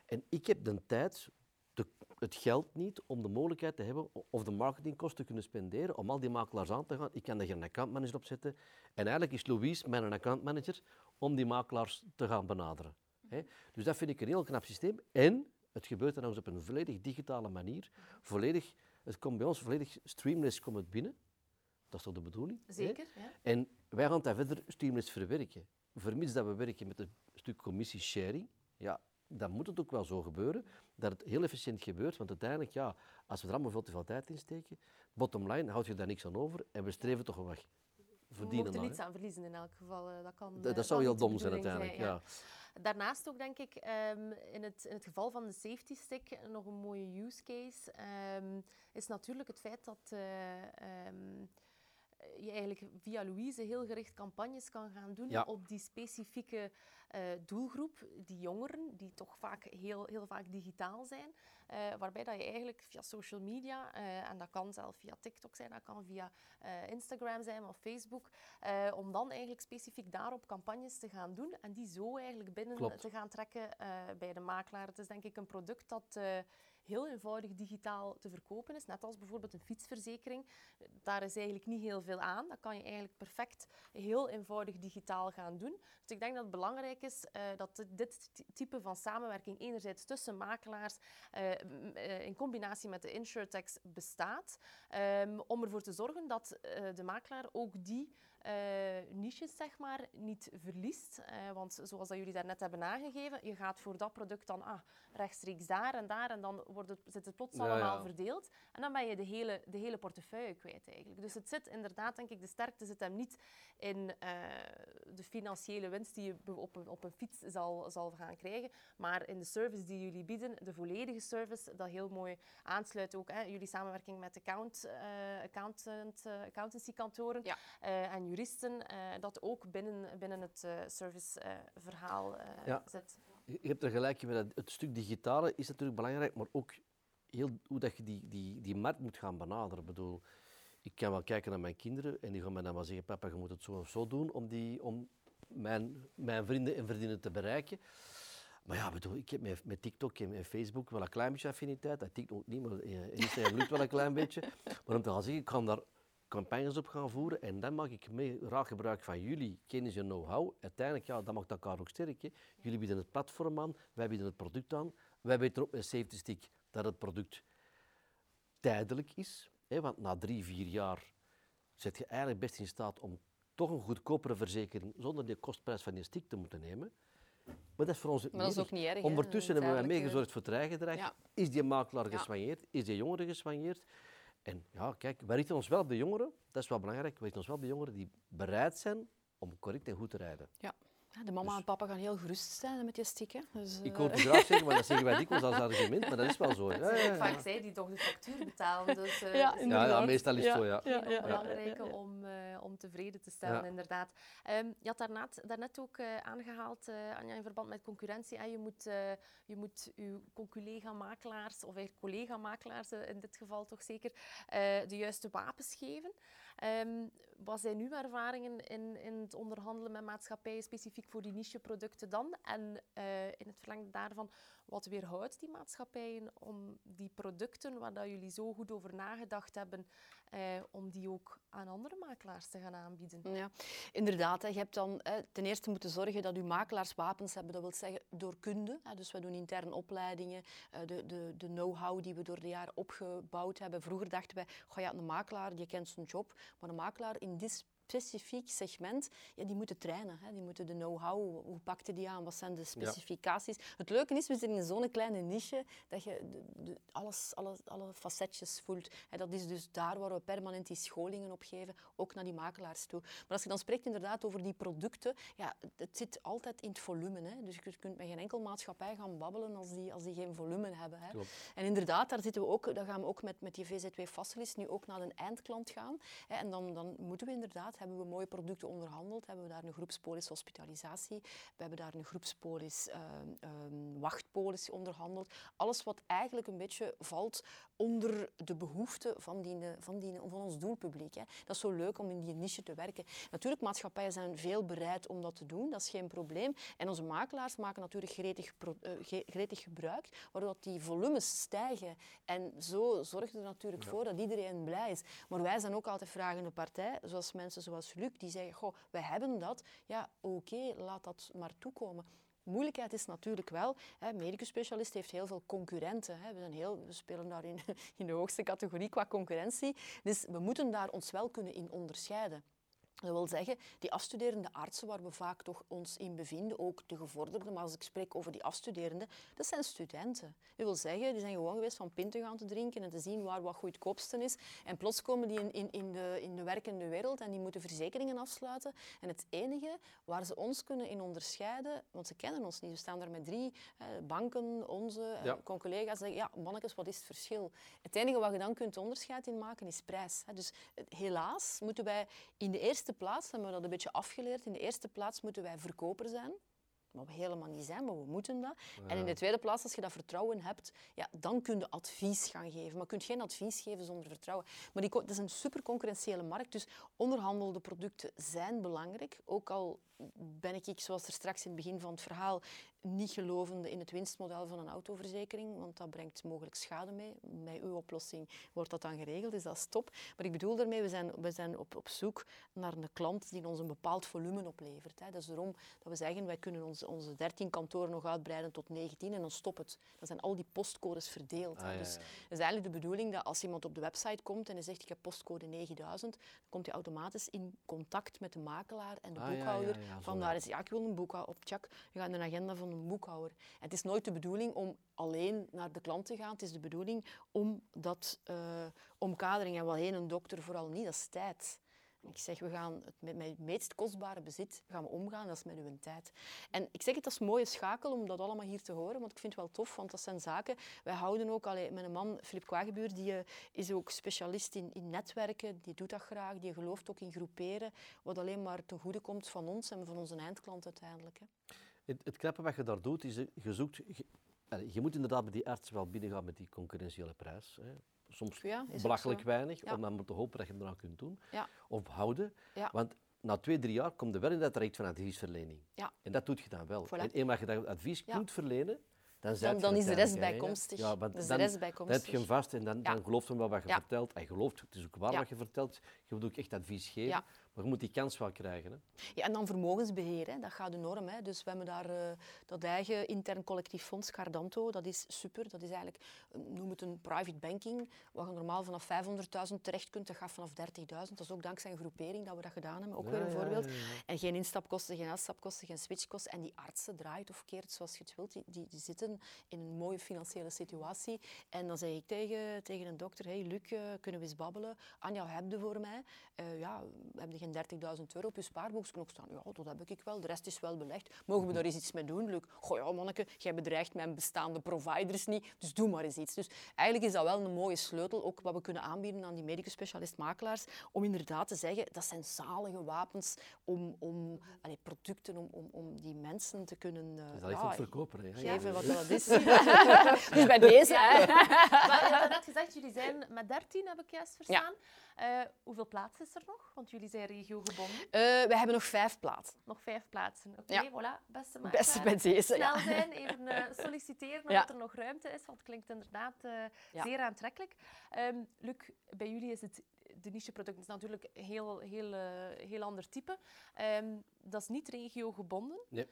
En ik heb de tijd, de, het geld niet om de mogelijkheid te hebben of de marketingkosten te kunnen spenderen om al die makelaars aan te gaan. Ik kan er geen accountmanager op zetten. En eigenlijk is Louise mijn accountmanager om die makelaars te gaan benaderen. Dus dat vind ik een heel knap systeem. En het gebeurt dan eens op een volledig digitale manier. Volledig, het komt bij ons volledig streamless komt het binnen. Dat is toch de bedoeling? Zeker, ja. En wij gaan dat verder streamless verwerken. Vermits dat we werken met een stuk commissie sharing, ja, dan moet het ook wel zo gebeuren dat het heel efficiënt gebeurt. Want uiteindelijk, ja, als we er allemaal veel te veel tijd in steken, bottom line, houd je daar niks aan over en we streven toch wel weg. We Verdienen mogen er niets aan verliezen in elk geval. eh, Dat, kan, Dat, eh, dat zou heel dom zijn uiteindelijk, ja. Daarnaast ook denk ik ehm, in, het, in het geval van de safety stick nog een mooie use case ehm, is natuurlijk het feit dat eh, ehm, je eigenlijk via Louise heel gericht campagnes kan gaan doen Ja. op die specifieke eh, doelgroep, die jongeren, die toch vaak heel, heel vaak digitaal zijn. eh, waarbij dat je eigenlijk via social media, eh, en dat kan zelf via TikTok zijn, dat kan via eh, Instagram zijn of Facebook, eh, om dan eigenlijk specifiek daarop campagnes te gaan doen en die zo eigenlijk binnen Klopt. te gaan trekken eh, bij de makelaar. Het is denk ik een product dat eh, heel eenvoudig digitaal te verkopen is, net als bijvoorbeeld een fietsverzekering. Daar is eigenlijk niet heel veel aan. Dat kan je eigenlijk perfect heel eenvoudig digitaal gaan doen. Dus ik denk dat het belangrijk is eh, dat dit- dit ty- type van samenwerking enerzijds tussen makelaars eh, eh, in combinatie met de insurtechs bestaat, ehm, om ervoor te zorgen dat de makelaar ook die niches zeg maar, niet verliest. Want zoals dat jullie daarnet hebben aangegeven, je gaat voor dat product dan ah, rechtstreeks daar en daar en dan wordt het, zit het plots Ja, allemaal ja. verdeeld. En dan ben je de hele, de hele portefeuille kwijt eigenlijk. Dus het zit inderdaad, denk ik, de sterkte zit hem niet in eh, de financiële winst die je op een, op een fiets zal, zal gaan krijgen, maar in de service die jullie bieden, de volledige service, dat heel mooi aansluit ook. Hè, jullie samenwerking met account, accountant, eh, accountancykantoren Ja. en juristen, dat ook binnen, binnen het serviceverhaal zit. Je hebt er gelijk in, dat het stuk digitale is natuurlijk belangrijk, maar ook heel, hoe dat je die, die, die markt moet gaan benaderen. Ik bedoel, ik kan wel kijken naar mijn kinderen en die gaan mij dan wel zeggen, papa, je moet het zo of zo doen om, die, om mijn, mijn vrienden en vriendinnen te bereiken. Maar ja, bedoel, ik heb met, met TikTok en, Facebook wel een klein beetje affiniteit. Dat TikTok niet, maar eh, Instagram lukt wel een klein beetje. Maar om te gaan zeggen, ik ga daar campagnes op gaan voeren en dan maak ik mee, raak gebruik van jullie kennis en know-how. Uiteindelijk, ja, dat maakt elkaar ook sterk. Hè. Jullie bieden het platform aan, wij bieden het product aan. Wij weten ook met Safety Stick dat het product tijdelijk is. Hè, want na drie, vier jaar zit je eigenlijk best in staat om toch een goedkopere verzekering zonder de kostprijs van je stick te moeten nemen. Maar dat is voor ons Maar dat is ook niet erg. Ondertussen hebben wij meegezorgd voor het rijgedrag. Ja. Is die makelaar Ja. Is die jongere geswanjeerd? En ja, kijk, wij richten ons wel op de jongeren. Dat is wel belangrijk. We richten ons wel op de jongeren die bereid zijn om correct en goed te rijden. Ja. De mama Dus- en papa gaan heel gerust zijn met je stick. Hè. Dus, Ik eh, hoor het graag zeggen, maar dat zeggen wij dikwijls als argument, maar dat is wel zo. Ja, ja, ja. Vaak zij die toch de factuur betalen. Dus, eh, Ja, Ja, meestal is het zo, ja. ja. Om, eh, om tevreden te stellen, Ja. inderdaad. Ehm, je had daarnet, daarnet ook eh, aangehaald, eh, Anja, in verband met concurrentie. hè. je moet, eh, je moet uw conculega-makelaars, of eigenlijk collega-makelaars eh, in dit geval toch zeker, eh, de juiste wapens geven. Ehm, wat zijn uw ervaringen in, in het onderhandelen met maatschappijen, specifiek voor die niche-producten dan? En eh, in het verlengde daarvan, wat weerhoudt die maatschappijen om die producten, waar dat jullie zo goed over nagedacht hebben, eh, om die ook aan andere makelaars te gaan aanbieden? Ja, inderdaad. Je hebt dan ten eerste moeten zorgen dat uw makelaars wapens hebben. Dat wil zeggen door kunde. Dus we doen interne opleidingen. eh, de de, de know-how die we door de jaren opgebouwd hebben. Vroeger dachten wij, goh, ja, een makelaar die kent zijn job. Maar een makelaar in dit specifiek segment, ja, die moeten trainen. Hè. Die moeten de know-how, hoe pakte die aan, wat zijn de specificaties. Het leuke is, we zitten in zo'n kleine niche dat je de, de- alles, alle, alle facetjes voelt. Hè, dat is dus daar waar we permanent die scholingen op geven, ook naar die makelaars toe. Maar als je dan spreekt inderdaad over die producten, ja, het, zit altijd in het volume. Hè. Dus je kunt met geen enkel maatschappij gaan babbelen als die, als die geen volume hebben. Hè. En inderdaad, daar, zitten we ook, daar gaan we ook met, met die VZW Facilis nu ook naar een eindklant gaan. Hè, en dan, dan moeten we inderdaad, hebben we mooie producten onderhandeld, hebben we daar een groepspolis hospitalisatie, we hebben daar een groepspolis ehm, ehm, wachtpolis onderhandeld. Alles wat eigenlijk een beetje valt onder de behoeften van, die, van, die, van ons doelpubliek. Hè. Dat is zo leuk om in die niche te werken. Natuurlijk, maatschappijen zijn veel bereid om dat te doen, dat is geen probleem. En onze makelaars maken natuurlijk gretig, eh, gretig gebruik, waardoor die volumes stijgen. En zo zorgt er natuurlijk voor dat iedereen blij is. Maar wij zijn ook altijd vragende partij, zoals mensen zoals Luc, die zeggen, goh, wij hebben dat. Ja, oké, laat dat maar toekomen. Moeilijkheid is natuurlijk wel, hè, medicus specialist heeft heel veel concurrenten. Hè. We, zijn heel, we spelen daar in, in de hoogste categorie qua concurrentie. Dus we moeten daar ons wel kunnen in onderscheiden. Dat wil zeggen, die afstuderende artsen waar we vaak toch ons in bevinden, ook de gevorderden, maar als ik spreek over die afstuderenden, dat zijn studenten. Dat wil zeggen, die zijn gewoon geweest van pint te gaan te drinken en te zien waar wat goedkoopste is. En plots komen die in, in, in, de, in de werkende wereld en die moeten verzekeringen afsluiten. En het enige waar ze ons kunnen in onderscheiden, want ze kennen ons niet, we staan daar met drie banken, onze eh, Ja. collega's zeggen, ja, mannetjes, wat is het verschil? Het enige wat je dan kunt onderscheid in maken is prijs. hè. Dus eh, helaas moeten wij in de eerste plaats, hebben we dat een beetje afgeleerd, in de eerste plaats moeten wij verkoper zijn. Wat we helemaal niet zijn, maar we moeten dat. En in de tweede plaats, als je dat vertrouwen hebt, ja, dan kun je advies gaan geven. Maar je kunt geen advies geven zonder vertrouwen. Maar die, co- dat is een super concurrentiële markt, dus onderhandelde producten zijn belangrijk. Ook al ben ik, zoals er straks in het begin van het verhaal, niet gelovende in het winstmodel van een autoverzekering, want dat brengt mogelijk schade mee. Met uw oplossing wordt dat dan geregeld, dus dat is top. Maar ik bedoel daarmee, we zijn, we zijn op, op zoek naar een klant die ons een bepaald volume oplevert. Hè. Dat is daarom dat we zeggen, wij kunnen onze, onze 13 kantoren nog uitbreiden tot 19 en dan stopt het. Dan zijn al die postcodes verdeeld. Ah, ja, Dus het is eigenlijk de bedoeling dat als iemand op de website komt en hij zegt ik heb postcode 9000, dan komt hij automatisch in contact met de makelaar en de Ah, ja, Vandaar is, ja, ik wil een boekhouder. Op Tjak, je gaat een agenda van een boekhouder. En het is nooit de bedoeling om alleen naar de klant te gaan. Het is de bedoeling om dat eh, omkadering. En wel heen een dokter vooral niet, dat is tijd. Ik zeg, we gaan het met mijn meest kostbare bezit gaan we omgaan, dat is met uw tijd. En ik zeg het als mooie schakel om dat allemaal hier te horen, want ik vind het wel tof, want dat zijn zaken. Wij houden ook, allee, mijn man Filip Kwagebuur, die eh, is ook specialist in, in netwerken, die doet dat graag, die gelooft ook in groeperen, wat alleen maar ten goede komt van ons en van onze eindklant uiteindelijk. Hè. Het, het knappe wat je daar doet, is eh, je zoekt... Je, moet inderdaad bij die arts wel binnengaan met die concurrentiële prijs. Hè. Soms Ja, belachelijk weinig, Ja. om dan te hopen dat je hem eraan kunt doen. Ja. Of houden. Want na twee, drie jaar komt er wel in dat traject van adviesverlening. Ja. En dat doet je dan wel. Voilà. En eenmaal je dat advies kunt verlenen, dan, Dan, is de rest bijkomstig. Ja, want Dan de heb je hem vast en dan, dan gelooft hem wel wat je vertelt. Hij gelooft, het is ook waar wat je vertelt. Je moet ook echt advies geven. Maar je moet die kans wel krijgen. Hè. Ja, en dan vermogensbeheer, hè. dat gaat enorm. Hè. Dus we hebben daar eh, dat eigen intern collectief fonds, Cardanto, dat is super. Dat is eigenlijk, eh, noem het een private banking, waar je normaal vanaf 500.000 terecht kunt, dat gaat vanaf 30.000. Dat is ook dankzij een groepering dat we dat gedaan hebben, ook Ja, weer een voorbeeld. ja, ja. En geen instapkosten, geen uitstapkosten, geen switchkosten. En die artsen draait of keert zoals je het wilt, die, die, die zitten in een mooie financiële situatie. En dan zeg ik tegen, tegen een dokter, hey Luc, eh, kunnen we eens babbelen? Anja, heb je voor mij? Eh, ja, heb je geen geen 30.000 euro op je spaarboekje nog staan. Ja, dat heb ik wel. De rest is wel belegd. Mogen we daar eens iets mee doen, Luc? Goh ja, manneke, jij bedreigt mijn bestaande providers niet, dus doe maar eens iets. Dus eigenlijk is dat wel een mooie sleutel, ook wat we kunnen aanbieden aan die medische specialist-makelaars, om inderdaad te zeggen, dat zijn zalige wapens om, om allee, producten, om, om, om die mensen te kunnen... Uh, is dat ja, verkoper, hè? Geven wat dat is. dus bij deze, hè. Maar je hebt net gezegd, jullie zijn met 13, heb ik juist verstaan. Ja. Uh, hoeveel plaatsen is er nog? Want jullie zijn regiogebonden. Uh, we hebben nog vijf plaatsen. Nog vijf plaatsen. Oké, okay, ja. voilà. Beste mensen. Beste bij deze, Snel zijn, even uh, solliciteren omdat er nog ruimte is, want het klinkt inderdaad zeer aantrekkelijk. Um, Luc, bij jullie is het de nicheproduct is natuurlijk een heel, heel, heel ander type. Um, dat is niet regiogebonden. Nee.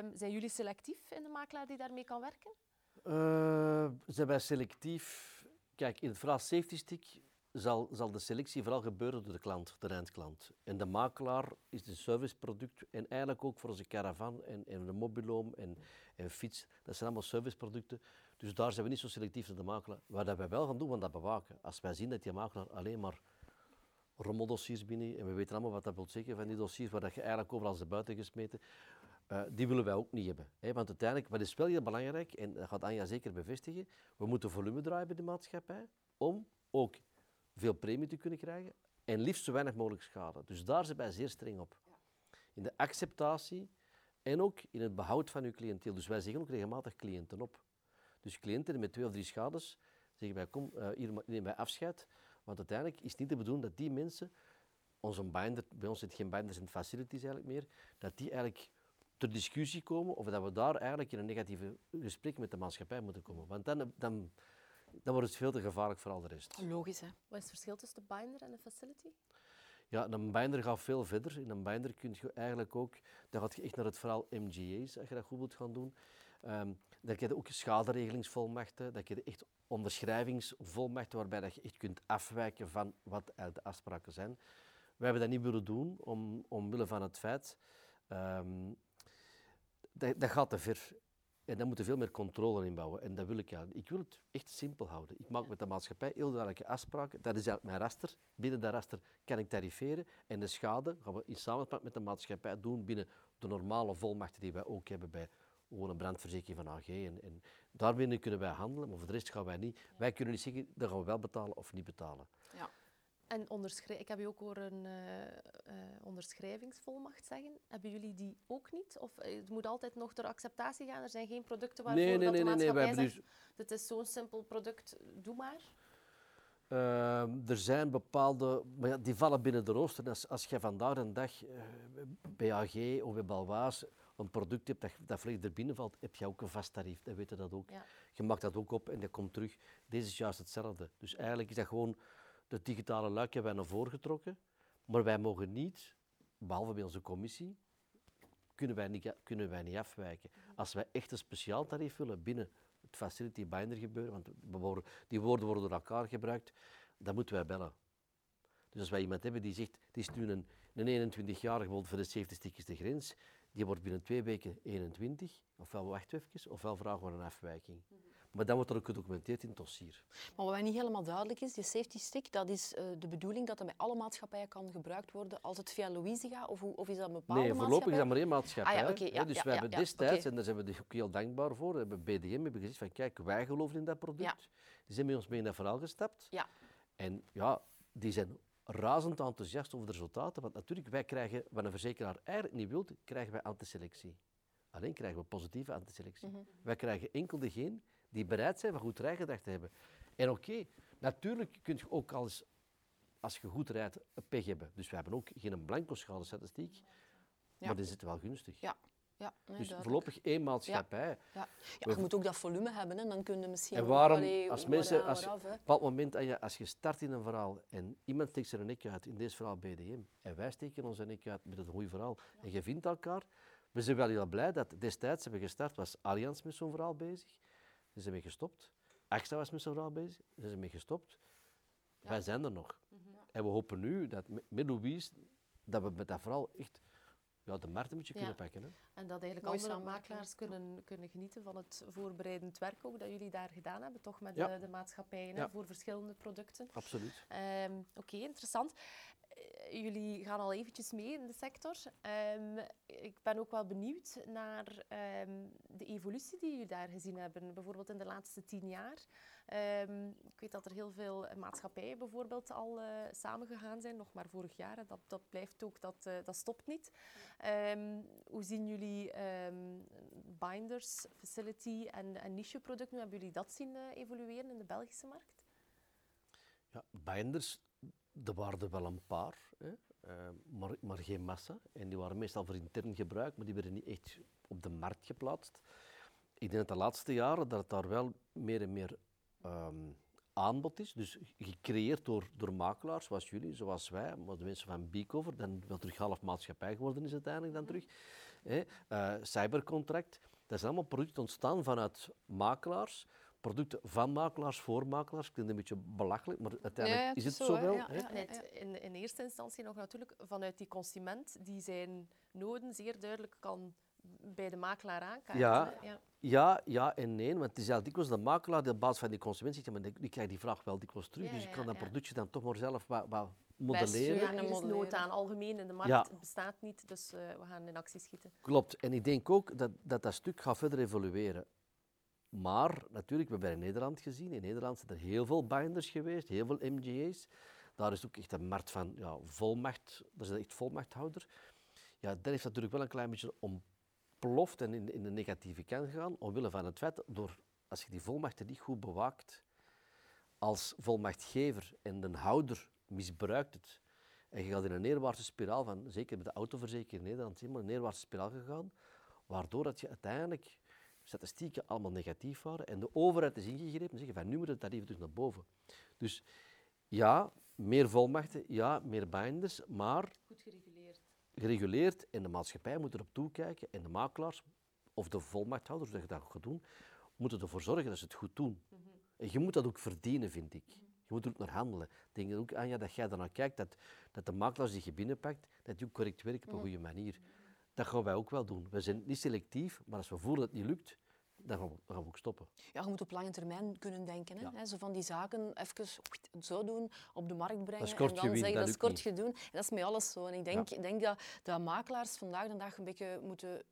Um, zijn jullie selectief in de makelaar die daarmee kan werken? Uh, zijn wij selectief? Kijk, in het verhaal safety stick zal, zal de selectie vooral gebeuren door de klant, de eindklant. En de makelaar is een serviceproduct en eigenlijk ook voor onze caravan en, en de mobiloom en, en fiets. Dat zijn allemaal serviceproducten. Dus daar zijn we niet zo selectief naar de makelaar. Wat wij wel gaan doen, we dat bewaken. Als wij zien dat die makelaar alleen maar rommeldossiers binnen, en we weten allemaal wat dat wil zeggen van die dossiers, waar je eigenlijk overal ze buiten gesmeten, uh, die willen wij ook niet hebben. Hè? Want uiteindelijk, wat is wel heel belangrijk, en dat gaat Anja zeker bevestigen, we moeten volume draaien bij de maatschappij, om ook veel premie te kunnen krijgen en liefst zo weinig mogelijk schade. Dus daar zijn wij zeer streng op. In de acceptatie en ook in het behoud van uw cliënteel. Dus wij zeggen ook regelmatig cliënten op. Dus cliënten met twee of drie schades zeggen wij, kom, uh, hier neem wij afscheid. Want uiteindelijk is het niet de bedoeling dat die mensen, onze binder, bij ons zitten geen binders en facilities eigenlijk meer, dat die eigenlijk ter discussie komen of dat we daar eigenlijk in een negatieve gesprek met de maatschappij moeten komen. Want dan, dan, dan wordt het veel te gevaarlijk voor al de rest. Logisch, hè? Wat is het verschil tussen de binder en de facility? Ja, een binder gaat veel verder. In een binder kun je eigenlijk ook, dan gaat je echt naar het verhaal MGA's, als je dat goed wilt gaan doen. Um, dan heb je ook schaderegelingsvolmachten, dat je echt onderschrijvingsvolmachten waarbij dat je echt kunt afwijken van wat de afspraken zijn. We hebben dat niet willen doen, om, omwille van het feit um, dat, dat gaat te ver. En daar moeten veel meer controle in bouwen. En dat wil ik ja. Ik wil het echt simpel houden. Ik maak met de maatschappij heel duidelijke afspraken. Dat is mijn raster. Binnen dat raster kan ik tariferen. En de schade gaan we in samenspraak met de maatschappij doen binnen de normale volmachten die wij ook hebben bij gewoon een brandverzekering van AG. En, en daarbinnen kunnen wij handelen, maar voor de rest gaan wij niet. Wij kunnen niet zeggen, dat gaan we wel betalen of niet betalen. Ja. En ik heb je ook horen een uh, uh, onderschrijvingsvolmacht zeggen. Hebben jullie die ook niet? Of uh, het moet altijd nog door acceptatie gaan? Er zijn geen producten waarvoor nee, nee, dat nee, de nee, maatschappij nee, zegt, dit is zo'n simpel product, doe maar? Ehm, er zijn bepaalde, maar ja, die vallen binnen de rooster. Als, als je vandaag een dag bij AG of bij Balwaas een product hebt dat, dat volledig er binnen valt, heb je ook een vast tarief. Dan weet je dat ook. Ja. Je maakt dat ook op en dat komt terug. Deze is juist hetzelfde. Dus eigenlijk is dat gewoon de digitale luik hebben wij naar voren getrokken, maar wij mogen niet, behalve bij onze commissie, kunnen wij niet, kunnen wij niet afwijken. Als wij echt een speciaal tarief willen binnen het facility binder gebeuren, want die woorden worden door elkaar gebruikt, dan moeten wij bellen. Dus als wij iemand hebben die zegt, het is nu een, een 21-jarige, bijvoorbeeld voor de 70 stikjes de grens, die wordt binnen twee weken 21, ofwel wacht even, ofwel vragen we een afwijking. Maar dan wordt er ook gedocumenteerd in het dossier. Maar wat mij niet helemaal duidelijk is, die safety stick, dat is uh, de bedoeling dat dat bij alle maatschappijen kan gebruikt worden als het via Louise gaat? Of, of is dat een bepaalde Nee, voorlopig is dat maar één maatschappij. Ah, ja, okay, ja, dus ja, we hebben destijds, okay. en daar zijn we ook heel dankbaar voor, hebben BDM hebben gezegd van kijk, wij geloven in dat product. Die zijn met ons mee in dat verhaal gestapt. Ja. En ja, die zijn razend enthousiast over de resultaten. Want natuurlijk, wij krijgen, wat een verzekeraar eigenlijk niet wil, krijgen wij antiselectie. Alleen krijgen we positieve antiselectie. Mhm. Wij krijgen enkel degene die bereid zijn van goed rijgedrag te hebben. En oké, natuurlijk kun je ook als, als je goed rijdt een pech hebben. Dus we hebben ook geen blanco schadestatistiek, Ja. maar die zitten wel gunstig. Ja. Ja, nee, dus duidelijk. voorlopig één maatschappij. Ja. Ja, je moet ook dat volume hebben, hè. dan kun je misschien... En waarom, allee, als mensen, als, op een bepaald moment, als je, als je start in een verhaal en iemand steekt zijn nek uit, in deze verhaal BDM, en wij steken onze nek uit met een goed verhaal, en je vindt elkaar, we zijn wel heel blij dat destijds hebben we gestart, was Allianz met zo'n verhaal bezig, ze zijn mee gestopt. AXA was met verhaal bezig, ze zijn mee gestopt. Wij zijn er nog. Mhm. En we hopen nu dat met, Louise, dat we met dat verhaal echt ja, de markt een beetje Ja. kunnen pakken. Hè. En dat eigenlijk Mooi andere makelaars kunnen, kunnen genieten van het voorbereidend werk ook dat jullie daar gedaan hebben, toch met Ja. de, de maatschappijen Ja. voor verschillende producten. Absoluut. Ehm, Oké, interessant. Jullie gaan al eventjes mee in de sector. Ehm, ik ben ook wel benieuwd naar ehm, de evolutie die jullie daar gezien hebben, bijvoorbeeld in de laatste tien jaar. Ehm, ik weet dat er heel veel maatschappijen bijvoorbeeld al eh, samengegaan zijn, nog maar vorig jaar. Dat, dat blijft ook, dat, eh, dat stopt niet. Hoe zien jullie binders, facility en, en niche-producten, hoe hebben jullie dat zien eh, evolueren in de Belgische markt? Ja, binders, er waren wel een paar, hè, eh, maar, maar geen massa. En die waren meestal voor intern gebruik, maar die werden niet echt op de markt geplaatst. Ik denk dat de laatste jaren dat daar wel meer en meer ehm, aanbod is. Dus gecreëerd door, door makelaars zoals jullie, zoals wij, maar de mensen van Beekover, dan wel terug half maatschappij geworden is uiteindelijk dan terug. Eh, cybercontract, dat zijn allemaal producten ontstaan vanuit makelaars. Producten van makelaars voor makelaars. Klinkt een beetje belachelijk, maar uiteindelijk Ja, ja, is het het zo, zo, hè. wel. Ja, in, in eerste instantie nog natuurlijk vanuit die consument die zijn noden zeer duidelijk kan bij de makelaar aankaarten. Ja. ja. Ja, ja en nee. Want het is eigenlijk dikwijls de makelaar die op basis van die consument zegt, maar ik krijg die vraag wel dikwijls terug, Ja, dus ik ja, kan dat ja. productje dan toch maar zelf wat, wat Bijsturen. modelleren. Ja, en er is nood aan algemeen in de markt. Ja. Het bestaat niet, dus eh, we gaan in actie schieten. Klopt. En ik denk ook dat dat, dat stuk gaat verder evolueren. Maar natuurlijk, we hebben in Nederland gezien. In Nederland zijn er heel veel binders geweest, heel veel MGA's. Daar is ook echt een markt van ja, volmacht. Dat is echt volmachthouder. Ja, dat heeft natuurlijk wel een klein beetje ontploft en in, in de negatieve kant gegaan. Omwille van het feit, door, als je die volmachten niet goed bewaakt, als volmachtgever en de houder misbruikt het. En je gaat in een neerwaartse spiraal van, zeker met de autoverzekering in Nederland, helemaal een neerwaartse spiraal gegaan, waardoor dat je uiteindelijk statistieken allemaal negatief waren en de overheid is ingegrepen en zeggen van nu moet het tarief terug naar boven. Dus ja, meer volmachten, ja, meer binders, maar Goed gereguleerd. gereguleerd en de maatschappij moet erop toekijken en de makelaars of de volmachthouders, dat je dat ook gaat doen, moeten ervoor zorgen dat ze het goed doen. En je moet dat ook verdienen, vind ik. Je moet er ook naar handelen. Ik denk ook aan ja, dat jij daarnaar kijkt, dat, dat de makelaars die je binnenpakt, dat die ook correct werken op een goede manier. Dat gaan wij ook wel doen. We zijn niet selectief, maar als we voelen dat het niet lukt, dan gaan we, dan gaan we ook stoppen. Ja, je moet op lange termijn kunnen denken. Hè? Ja. Zo van die zaken even zo doen, op de markt brengen en dan gewin, zeggen dat dat is kort gedaan. En dat is met alles zo. En ik denk, denk dat, dat makelaars vandaag de dag een beetje moeten...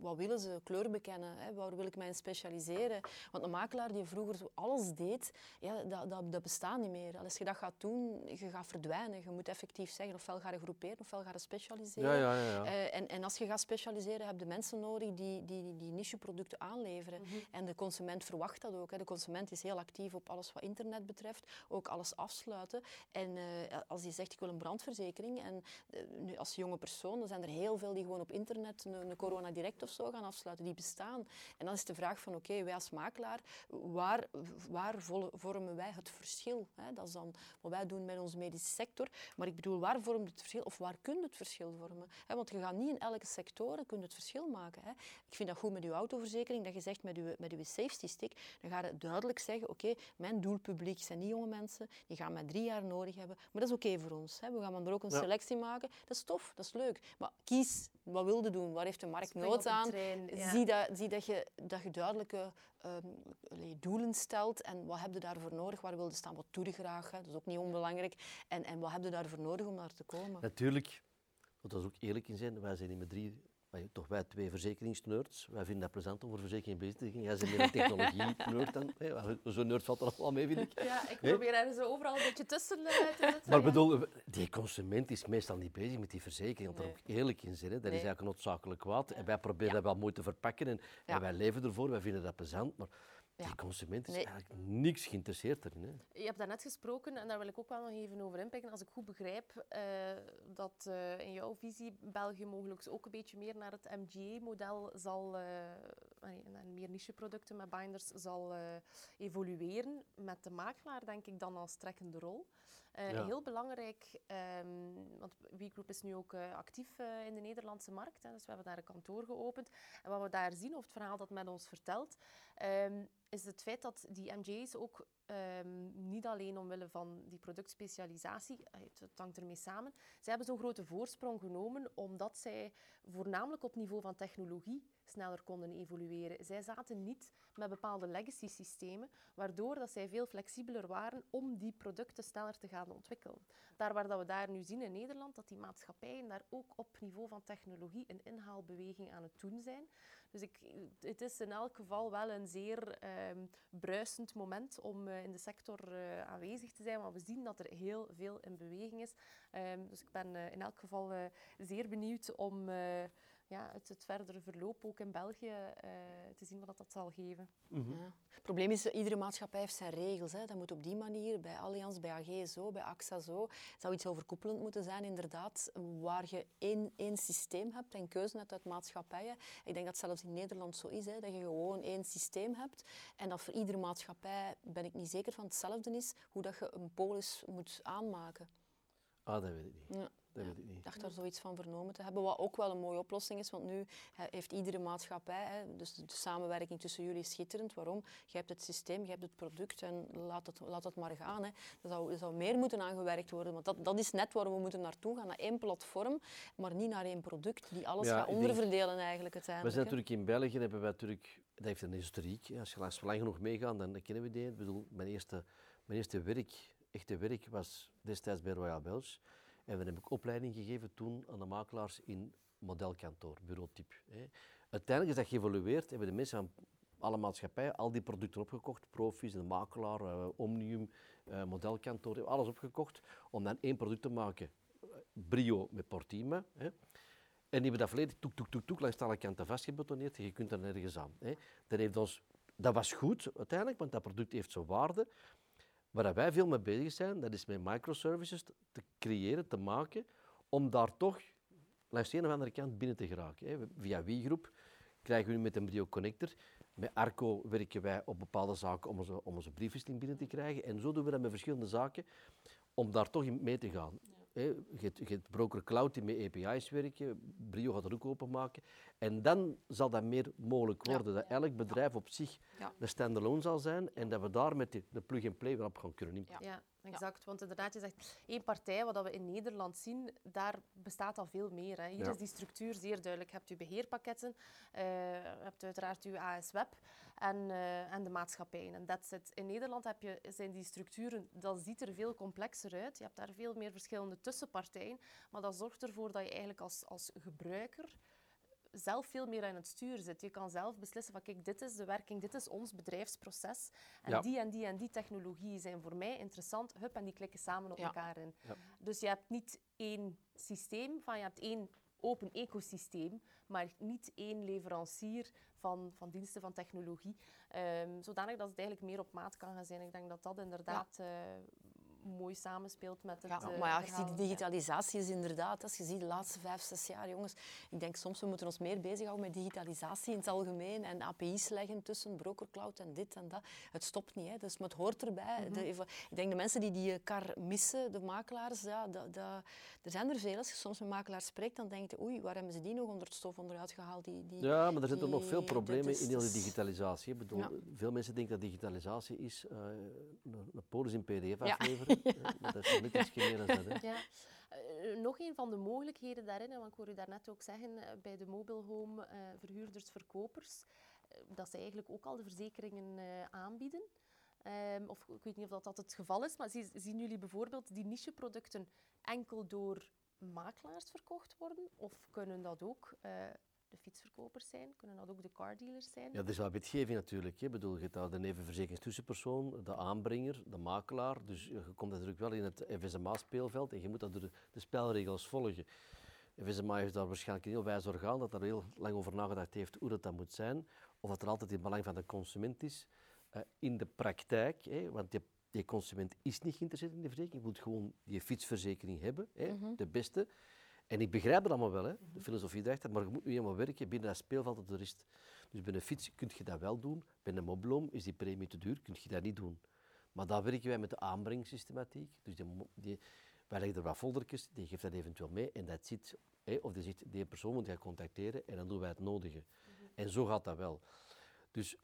Wat willen ze? Kleur bekennen. Hè? Waar wil ik mij in specialiseren? Want een makelaar die vroeger zo alles deed, ja, dat, dat, dat bestaat niet meer. Als je dat gaat doen, je gaat verdwijnen. Je moet effectief zeggen, ofwel ga je groeperen, ofwel ga je specialiseren. Ja, ja, ja. ja. Eh, en, en als je gaat specialiseren, heb je mensen nodig die, die, die niche-producten aanleveren. En de consument verwacht dat ook. Hè. De consument is heel actief op alles wat internet betreft, ook alles afsluiten. En eh, als die zegt, ik wil een brandverzekering, en eh, nu als jonge persoon, dan zijn er heel veel die gewoon op internet een, een Corona Direct of zo gaan afsluiten. Die bestaan. En dan is de vraag van, oké, wij als makelaar, waar, waar vormen wij het verschil? Hè? Dat is dan wat wij doen met onze medische sector. Maar ik bedoel, waar vormt het verschil? Of waar kun je het verschil vormen? Hè, want je gaat niet in elke sector kun je het verschil maken. Hè. Ik vind dat goed met je autoverzekering, dat je zegt met je, met je safety stick, dan ga je duidelijk zeggen, oké, mijn doelpubliek zijn niet jonge mensen, die gaan mij drie jaar nodig hebben, maar dat is oké voor ons. Hè. We gaan dan er ook een Ja. selectie maken. Dat is tof, dat is leuk. Maar kies, wat wil je doen? Waar heeft de markt nood aan? ja. Zie, dat, zie dat, je, dat je duidelijke ehm, doelen stelt en wat heb je daarvoor nodig? Waar wil je staan? Wat doe je graag? Hè? Dat is ook niet onbelangrijk. En, en wat heb je daarvoor nodig om daar te komen? Natuurlijk, moet dat ook eerlijk in zijn, wij zijn niet met drie, wij- toch wij twee verzekeringsnerds. Wij vinden dat plezant om voor verzekering bezig te gaan. Jij bent meer een technologie-nerd dan. hè, Zo'n nerd valt er wel mee, vind ik. Ja, ik probeer er zo overal een beetje tussen eh, te zitten. Maar ja. bedoel, die consument is meestal niet bezig met die verzekering, want Nee. daar ook eerlijk in zijn. Hè. Dat Nee. is eigenlijk een noodzakelijk kwaad. En wij proberen dat wel mooi te verpakken en, Ja. en wij leven ervoor, wij vinden dat plezant. Maar Ja. die consument is Nee. eigenlijk niks geïnteresseerd erin. Hè. Je hebt daarnet gesproken, en daar wil ik ook wel nog even over inpikken. Als ik goed begrijp, eh, dat eh, in jouw visie België mogelijk ook een beetje meer naar het MGA-model zal, en en meer niche-producten met binders zal evolueren. Met de makelaar, denk ik, dan als trekkende rol. Ja. Heel belangrijk, ehm, want WeGroup is nu ook eh, actief eh, in de Nederlandse markt. Hè, dus we hebben daar een kantoor geopend. En wat we daar zien, of het verhaal dat men ons vertelt, ehm, is het feit dat die MJ's ook Ehm, niet alleen omwille van die productspecialisatie, het, het hangt ermee samen. Zij hebben zo'n grote voorsprong genomen omdat zij voornamelijk op niveau van technologie sneller konden evolueren. Zij zaten niet met bepaalde legacy systemen, waardoor dat zij veel flexibeler waren om die producten sneller te gaan ontwikkelen. Daar waar dat we daar nu zien in Nederland, dat die maatschappijen daar ook op niveau van technologie een inhaalbeweging aan het doen zijn. Dus ik, het is in elk geval wel een zeer um, bruisend moment om uh, in de sector uh, aanwezig te zijn, want we zien dat er heel veel in beweging is. Um, dus ik ben uh, in elk geval zeer benieuwd om ja, het, het verdere verloop ook in België uh, te zien wat dat zal geven. Mm -hmm. ja. Het probleem is, iedere maatschappij heeft zijn regels. Hè. Dat moet op die manier, bij Allianz, bij AG zo, bij AXA zo. Het zou iets overkoepelend moeten zijn, inderdaad, waar je één, één systeem hebt en keuze hebt uit maatschappijen. Ik denk dat zelfs in Nederland zo is, hè, dat je gewoon één systeem hebt en dat voor iedere maatschappij, ben ik niet zeker van hetzelfde is, hoe dat je een polis moet aanmaken. Ah, dat weet ik niet. Ja. Dat weet ik niet. Ik dacht daar zoiets van vernomen te hebben, wat ook wel een mooie oplossing is, want nu heeft iedere maatschappij, hè, dus de samenwerking tussen jullie is schitterend. Waarom? Je hebt het systeem, je hebt het product en laat het, laat het maar gaan. Hè. Er, zou, er zou meer moeten aangewerkt worden, want dat, dat is net waar we moeten naartoe gaan, naar één platform, maar niet naar één product die alles Ja, gaat onderverdelen eigenlijk We uiteindelijk. zijn hè. natuurlijk in België, hebben wij natuurlijk, dat heeft een historiek. hè. Als je langs lang genoeg meegaat, dan kennen we die. Ik bedoel, mijn eerste, mijn eerste werk, echte werk, was destijds bij Royal Belge. En we hebben ook opleiding gegeven toen aan de makelaars in modelkantoor, bureautype. Uiteindelijk is dat geëvolueerd, hebben de mensen van alle maatschappijen al die producten opgekocht, Profis, de makelaar, eh, Omnium, eh, modelkantoor, hebben alles opgekocht om dan één product te maken. Brio met Portima. En die hebben dat volledig toek, toek, toek, toek langs alle kanten vastgebetoneerd je kunt er nergens aan. Dat, heeft ons, dat was goed uiteindelijk, want dat product heeft zijn waarde. Waar wij veel mee bezig zijn, dat is met microservices te creëren, te maken, om daar toch langs de een of andere kant binnen te geraken. Via WeGroep krijgen we nu met een Brio Connector. Met Arco werken wij op bepaalde zaken om onze, om onze briefwisseling binnen te krijgen. En zo doen we dat met verschillende zaken, om daar toch mee te gaan. Je hebt, Broker Cloud die met API's werken, Brio gaat dat ook openmaken. En dan zal dat meer mogelijk Ja. worden, dat elk bedrijf op zich Ja. een standalone zal zijn en dat we daar met de, de plug-and-play op gaan kunnen inpakken. Ja, exact. Want inderdaad, je zegt één partij, wat we in Nederland zien, daar bestaat al veel meer. Hè. Hier Ja. is die structuur zeer duidelijk. Je hebt je beheerpakketten, eh, je hebt uiteraard je AS-web en, eh, en de maatschappijen. En that's it. In Nederland heb je, zijn die structuren, dat ziet er veel complexer uit. Je hebt daar veel meer verschillende tussenpartijen, maar dat zorgt ervoor dat je eigenlijk als, als gebruiker zelf veel meer aan het stuur zit. Je kan zelf beslissen van kijk, dit is de werking, dit is ons bedrijfsproces. En Ja. die en die en die technologieën zijn voor mij interessant. Hup, en die klikken samen op Ja. elkaar in. Ja. Dus je hebt niet één systeem, van, je hebt één open ecosysteem, maar niet één leverancier van, van diensten van technologie. Ehm, zodanig dat het eigenlijk meer op maat kan gaan zijn. Ik denk dat dat inderdaad eh, mooi samenspeelt met het Ja, eh, maar ja, je ziet, de digitalisatie is inderdaad, als je ziet de laatste vijf, zes jaar, jongens, ik denk soms we moeten ons meer bezighouden met digitalisatie in het algemeen en API's leggen tussen brokercloud en dit en dat. Het stopt niet, hè. dus, maar het hoort erbij. de, ik denk de mensen die die kar missen, de makelaars, ja, dat, dat, er zijn er veel. Als je soms met makelaars spreekt, dan denk je, oei, waar hebben ze die nog onder het stof onderuit gehaald? Die, die, Ja, maar er zitten nog veel problemen is- in heel die digitalisatie. Ik bedoel, Ja. Veel mensen denken dat digitalisatie is eh, een, polis in pdf afleveren. Eh, dat is meer. Hè. Ja. Eh, nog een van de mogelijkheden daarin, want ik hoor u daarnet ook zeggen, eh, bij de mobile home eh, verhuurders, verkopers, dat ze eigenlijk ook al de verzekeringen aanbieden. Ehm, of ik weet niet of dat, dat het geval is, maar zie- zien jullie bijvoorbeeld die nicheproducten enkel door makelaars verkocht worden? Of kunnen dat ook de fietsverkopers zijn? Kunnen dat ook de cardealers zijn? Ja, er is wel wetgeving natuurlijk. Hè. Ik bedoel, je hebt daar de nevenverzekeringstussenpersoon, de aanbrenger, de makelaar. Dus je komt natuurlijk wel in het FSMA-speelveld en je moet dat door de, de spelregels volgen. FSMA heeft daar waarschijnlijk een heel wijs orgaan dat daar heel lang over nagedacht heeft hoe dat, dat moet zijn. Of dat er altijd in het belang van de consument is. Eh, in de praktijk, hè, want die, die consument is niet geïnteresseerd in de verzekering, je moet gewoon die fietsverzekering hebben, hè, de beste. En ik begrijp het allemaal wel, hè, de filosofie daarachter, maar je moet nu eenmaal werken binnen dat speelveld dat er is. Dus bij een fiets kun je dat wel doen, bij een mobiloom is die premie te duur, kun je dat niet doen. Maar dan werken wij met de aanbrengsystematiek. Dus die, wij leggen er wat foldertjes, die geeft dat eventueel mee en dat zit. Hè, of die zegt, die persoon moet je contacteren en dan doen wij het nodige. En zo gaat dat wel. Dus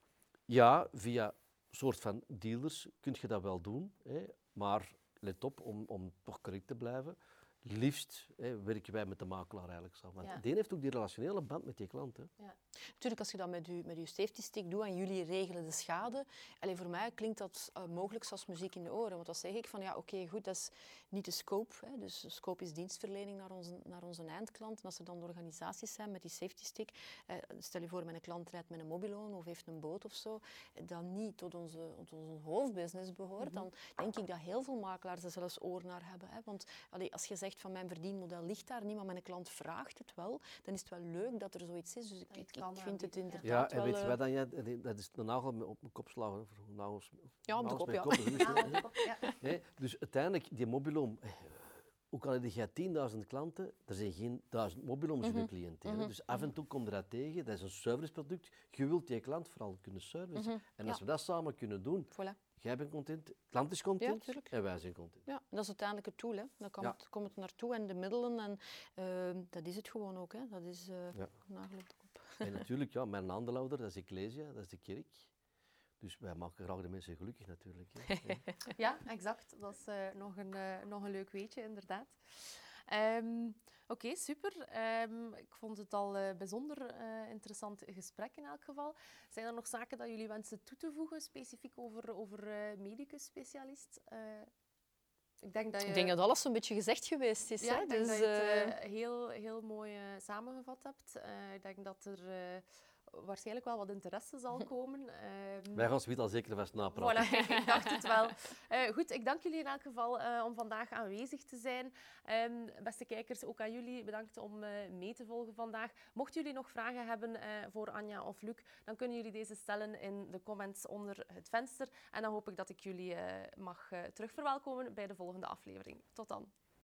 ja, via soort van dealers kun je dat wel doen, hè, maar let op om, om toch correct te blijven. Liefst hè, werken wij met de makelaar eigenlijk samen. Want Ja. die heeft ook die relationele band met die klant. Hè. Natuurlijk, als je dat met je, met je safety stick doet en jullie regelen de schade, allee, voor mij klinkt dat eh, mogelijk zoals muziek in de oren. Want dan zeg ik van ja, oké, goed, dat is niet de scope. Hè. Dus de scope is dienstverlening naar onze, naar onze eindklant. En als er dan organisaties zijn met die safety stick, eh, stel je voor, mijn klant rijdt met een mobiloon of heeft een boot of zo, dat niet tot onze, tot onze hoofdbusiness behoort, dan denk ik dat heel veel makelaars er zelfs oor naar hebben. Hè. Want allee, als je zegt van mijn verdienmodel ligt daar niet, maar mijn klant vraagt het wel, dan is het wel leuk dat er zoiets is. Dus ik, je het ik, vind het aanbieden, ja. inderdaad Ja, en wel... weet je eh, wat dan? Dat is de nagel op mijn kop slagen. of Nagels, Ja, op de kop, ja. kop, Ja, ja. Dus uiteindelijk, die mobiloom, eh, ook al heb je 10.000 klanten, er zijn geen 1000 mobilooms in je cliënteel. hè. Dus af en toe komt er dat tegen, dat is een serviceproduct. Je wilt die klant vooral kunnen servicen. En als Ja. we dat samen kunnen doen, Voilà. Jij bent content, de klant is content tuurlijk. en wij zijn content. Ja, dat is uiteindelijk het doel. Hè. Dan komt, Ja. het, komt het naartoe en de middelen. En eh, dat is het gewoon ook. Hè. Dat is eh Ja. nagel op de kop. En natuurlijk, ja, mijn aandeelhouder, dat is Ecclesia, dat is de kerk. Dus wij maken graag de mensen gelukkig natuurlijk. Hè. Ja. Ja, exact. Dat is eh, nog, een, eh, nog een leuk weetje, inderdaad. Ehm, Oké, super. Ehm, ik vond het al een bijzonder eh, interessant gesprek in elk geval. Zijn er nog zaken dat jullie wensen toe te voegen, specifiek over, over eh medicus-specialist? Eh, ik denk dat je... Ik denk dat alles een beetje gezegd geweest is. Ja, hè. ik denk dus, dat je het eh, eh, heel, heel mooi eh, samengevat hebt. Eh, ik denk dat er eh, waarschijnlijk wel wat interesse zal komen. Ehm, Wij gaan zoiets al zeker vast napraten. Voilà, ik dacht het wel. Eh, goed, ik dank jullie in elk geval eh, om vandaag aanwezig te zijn. Ehm, beste kijkers, ook aan jullie bedankt om eh, mee te volgen vandaag. Mochten jullie nog vragen hebben eh, voor Anja of Luc, dan kunnen jullie deze stellen in de comments onder het venster. En dan hoop ik dat ik jullie eh, mag eh, terugverwelkomen bij de volgende aflevering. Tot dan.